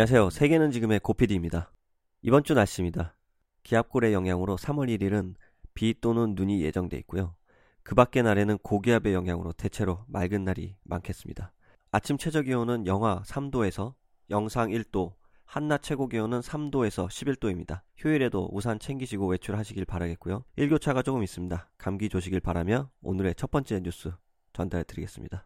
안녕하세요. 세계는 지금의 고피디입니다. 이번 주 날씨입니다. 기압골의 영향으로 3월 1일은 비 또는 눈이 예정돼 있고요. 그 밖의 날에는 고기압의 영향으로 대체로 맑은 날이 많겠습니다. 아침 최저 기온은 영하 3도에서 영상 1도, 한낮 최고 기온은 3도에서 11도입니다. 휴일에도 우산 챙기시고 외출하시길 바라겠고요. 일교차가 조금 있습니다. 감기 조시길 바라며 오늘의 첫 번째 뉴스 전달해 드리겠습니다.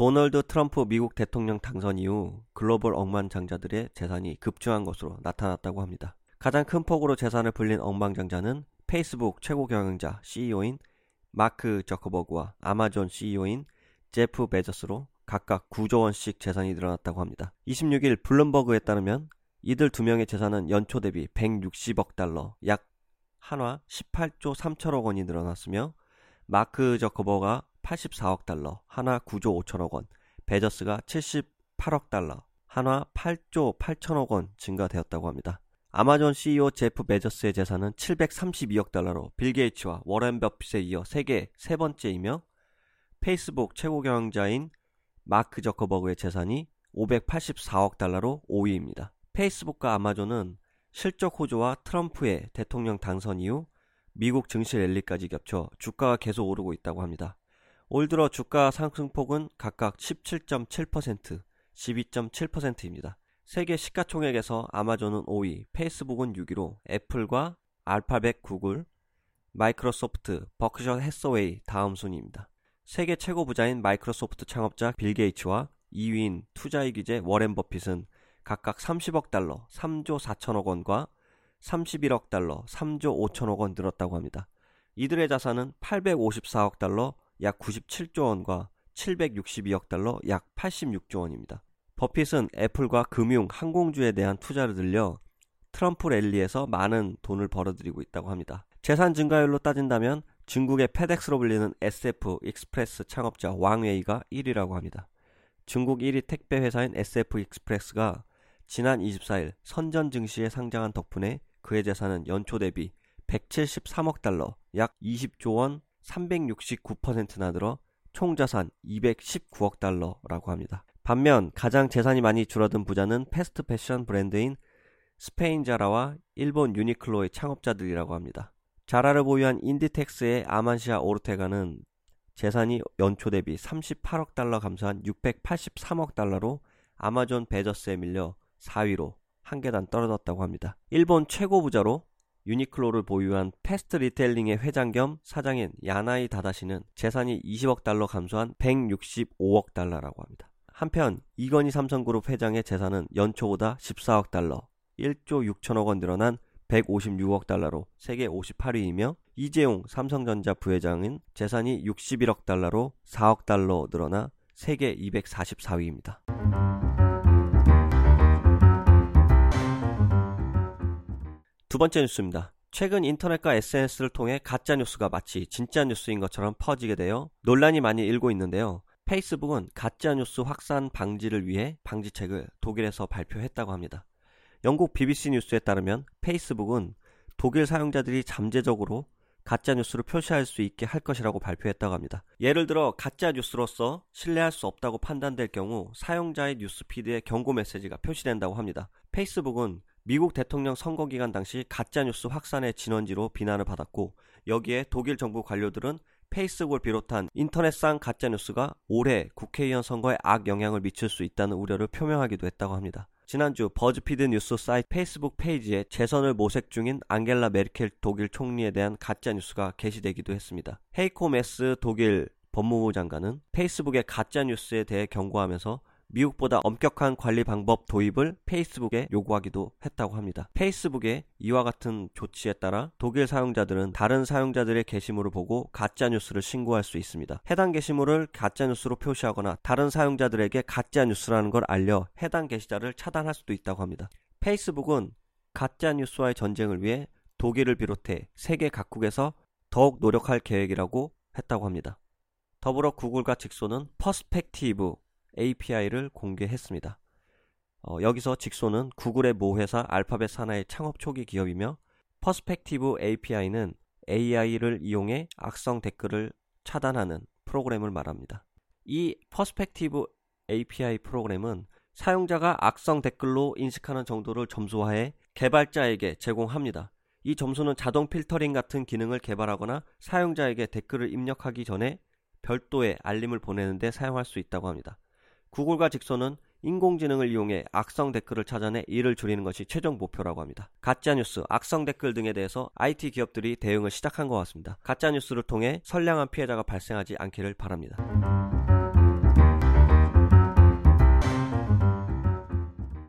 도널드 트럼프 미국 대통령 당선 이후 글로벌 억만장자들의 재산이 급증한 것으로 나타났다고 합니다. 가장 큰 폭으로 재산을 불린 억만장자는 페이스북 최고 경영자 CEO인 마크 저커버그와 아마존 CEO인 제프 베저스로 각각 9조 원씩 재산이 늘어났다고 합니다. 26일 블룸버그에 따르면 이들 두 명의 재산은 연초 대비 160억 달러, 약 한화 18조 3천억 원이 늘어났으며 마크 저커버그가 84억 달러, 한화 9조 5천억 원, 베저스가 78억 달러, 한화 8조 8천억 원 증가되었다고 합니다. 아마존 CEO 제프 베저스의 재산은 732억 달러로 빌 게이츠와 워렌 버핏에 이어 세계 세 번째이며 페이스북 최고 경영자인 마크 저커버그의 재산이 584억 달러로 5위입니다. 페이스북과 아마존은 실적 호조와 트럼프의 대통령 당선 이후 미국 증시 랠리까지 겹쳐 주가가 계속 오르고 있다고 합니다. 올 들어 주가 상승폭은 각각 17.7%, 12.7%입니다. 세계 시가총액에서 아마존은 5위, 페이스북은 6위로 애플과 알파벳, 구글, 마이크로소프트, 버크셔 해서웨이 다음 순위입니다. 세계 최고 부자인 마이크로소프트 창업자 빌 게이츠와 2위인 투자의 귀재 워렌 버핏은 각각 30억 달러, 3조 4천억 원과 31억 달러, 3조 5천억 원 늘었다고 합니다. 이들의 자산은 854억 달러, 약 97조 원과 762억 달러, 약 86조 원입니다. 버핏은 애플과 금융, 항공주에 대한 투자를 늘려 트럼프 랠리에서 많은 돈을 벌어들이고 있다고 합니다. 재산 증가율로 따진다면 중국의 페덱스로 불리는 SF 익스프레스 창업자 왕웨이가 1위라고 합니다. 중국 1위 택배 회사인 SF 익스프레스가 지난 24일 선전 증시에 상장한 덕분에 그의 재산은 연초 대비 173억 달러, 약 20조 원 369%나 늘어 총 자산 219억 달러라고 합니다. 반면 가장 재산이 많이 줄어든 부자는 패스트 패션 브랜드인 스페인 자라와 일본 유니클로의 창업자들이라고 합니다. 자라를 보유한 인디텍스의 아만시오 오르테가는 재산이 연초 대비 38억 달러 감소한 683억 달러로 아마존 베저스에 밀려 4위로 한 계단 떨어졌다고 합니다. 일본 최고 부자로 유니클로를 보유한 패스트 리테일링의 회장 겸 사장인 야나이 다다시는 재산이 20억 달러 감소한 165억 달러라고 합니다. 한편 이건희 삼성그룹 회장의 재산은 연초보다 14억 달러, 1조 6천억 원 늘어난 156억 달러로 세계 58위이며 이재용 삼성전자 부회장은 재산이 61억 달러로 4억 달러 늘어나 세계 244위입니다. 번째 뉴스입니다. 최근 인터넷과 SNS를 통해 가짜 뉴스가 마치 진짜 뉴스인 것처럼 퍼지게 되어 논란이 많이 일고 있는데요. 페이스북은 가짜 뉴스 확산 방지를 위해 방지책을 독일에서 발표했다고 합니다. 영국 BBC 뉴스에 따르면 페이스북은 독일 사용자들이 잠재적으로 가짜 뉴스를 표시할 수 있게 할 것이라고 발표했다고 합니다. 예를 들어 가짜 뉴스로서 신뢰할 수 없다고 판단될 경우 사용자의 news feed에 경고 메시지가 표시된다고 합니다. 페이스북은 미국 대통령 선거 기간 당시 가짜뉴스 확산의 진원지로 비난을 받았고 여기에 독일 정부 관료들은 페이스북을 비롯한 인터넷상 가짜뉴스가 올해 국회의원 선거에 악 영향을 미칠 수 있다는 우려를 표명하기도 했다고 합니다. 지난주 버즈피드 뉴스 사이트 페이스북 페이지에 재선을 모색 중인 앙겔라 메르켈 독일 총리에 대한 가짜뉴스가 게시되기도 했습니다. 헤이코 마스 독일 법무부 장관은 페이스북의 가짜뉴스에 대해 경고하면서 미국보다 엄격한 관리 방법 도입을 페이스북에 요구하기도 했다고 합니다. 페이스북의 이와 같은 조치에 따라 독일 사용자들은 다른 사용자들의 게시물을 보고 가짜 뉴스를 신고할 수 있습니다. 해당 게시물을 가짜 뉴스로 표시하거나 다른 사용자들에게 가짜 뉴스라는 걸 알려 해당 게시자를 차단할 수도 있다고 합니다. 페이스북은 가짜 뉴스와의 전쟁을 위해 독일을 비롯해 세계 각국에서 더욱 노력할 계획이라고 했다고 합니다. 더불어 구글과 직소는 퍼스펙티브 API를 공개했습니다. 어, 여기서 직소는 구글의 모회사 알파벳 산하의 창업 초기 기업이며 퍼스펙티브 API는 AI를 이용해 악성 댓글을 차단하는 프로그램을 말합니다. 이 퍼스펙티브 API 프로그램은 사용자가 악성 댓글로 인식하는 정도를 점수화해 개발자에게 제공합니다. 이 점수는 자동 필터링 같은 기능을 개발하거나 사용자에게 댓글을 입력하기 전에 별도의 알림을 보내는데 사용할 수 있다고 합니다. 구글과 직소는 인공지능을 이용해 악성 댓글을 찾아내 이를 줄이는 것이 최종 목표라고 합니다. 가짜뉴스, 악성 댓글 등에 대해서 IT 기업들이 대응을 시작한 것 같습니다. 가짜뉴스를 통해 선량한 피해자가 발생하지 않기를 바랍니다.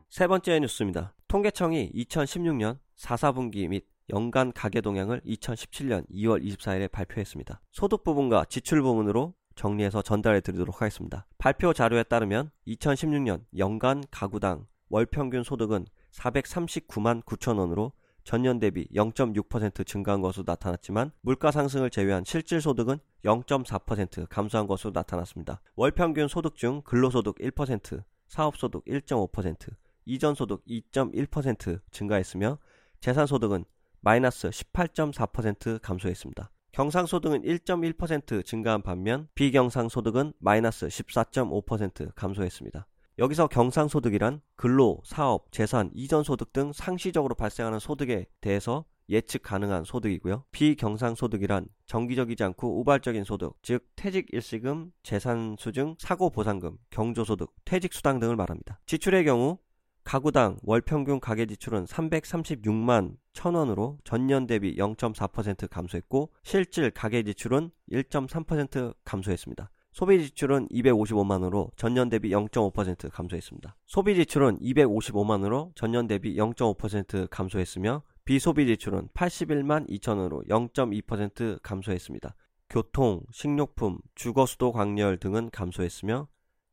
세 번째 뉴스입니다. 통계청이 2016년 4, 4분기 및 연간 가계 동향을 2017년 2월 24일에 발표했습니다. 소득 부분과 지출 부분으로 정리해서 전달해 드리도록 하겠습니다. 발표 자료에 따르면 2016년 연간 가구당 월 평균 소득은 439만 9천 원으로 전년 대비 0.6% 증가한 것으로 나타났지만 물가 상승을 제외한 실질 소득은 0.4% 감소한 것으로 나타났습니다. 월 평균 소득 중 근로소득 1%, 사업소득 1.5%, 이전소득 2.1% 증가했으며 재산소득은 마이너스 18.4% 감소했습니다. 경상소득은 1.1% 증가한 반면 비경상소득은 마이너스 14.5% 감소했습니다. 여기서 경상소득이란 근로, 사업, 재산, 이전소득 등 상시적으로 발생하는 소득에 대해서 예측 가능한 소득이고요. 비경상소득이란 정기적이지 않고 우발적인 소득, 즉 퇴직 일시금, 재산 수증, 사고 보상금, 경조소득, 퇴직 수당 등을 말합니다. 지출의 경우 가구당 월 평균 가계 지출은 336만 1000원으로 전년 대비 0.4% 감소했고 실질 가계 지출은 1.3% 감소했습니다. 소비 지출은 255만으로 전년 대비 0.5% 감소했습니다. 소비 지출은 255만으로 전년 대비 0.5% 감소했으며 비소비 지출은 81만 2천원으로 0.2% 감소했습니다. 교통, 식료품, 주거수도 광열 등은 감소했으며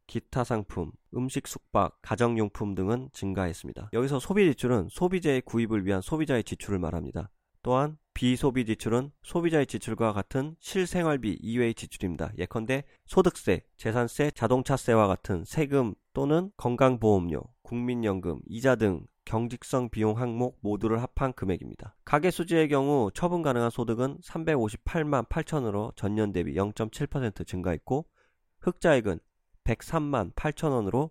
기타 상품, 음식 숙박, 가정용품 등은 증가했습니다. 여기서 소비 지출은 소비재의 구입을 위한 소비자의 지출을 말합니다. 또한 비소비 지출은 소비자의 지출과 같은 실생활비 이외의 지출입니다. 예컨대 소득세, 재산세, 자동차세와 같은 세금 또는 건강보험료, 국민연금, 이자 등 경직성 비용 항목 모두를 합한 금액입니다. 가계 수지의 경우 처분 가능한 소득은 358만 8천으로 전년 대비 0.7% 증가했고 흑자액은 103만 8천 원으로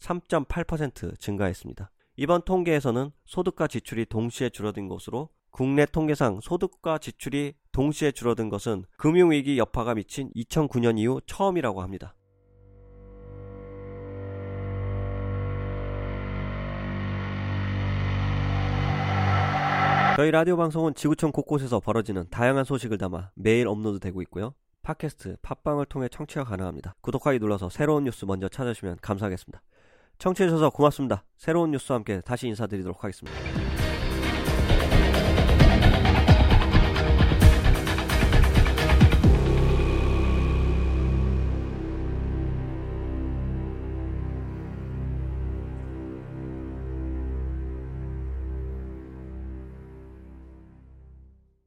3.8% 증가했습니다. 이번 통계에서는 소득과 지출이 동시에 줄어든 것으로 국내 통계상 소득과 지출이 동시에 줄어든 것은 금융위기 여파가 미친 2009년 이후 처음이라고 합니다. 저희 라디오 방송은 지구촌 곳곳에서 벌어지는 다양한 소식을 담아 매일 업로드되고 있고요. 팟캐스트, 팟빵을 통해 청취가 가능합니다. 구독하기 눌러서 새로운 뉴스 먼저 찾으시면 감사하겠습니다. 청취해주셔서 고맙습니다. 새로운 뉴스와 함께 다시 인사드리도록 하겠습니다.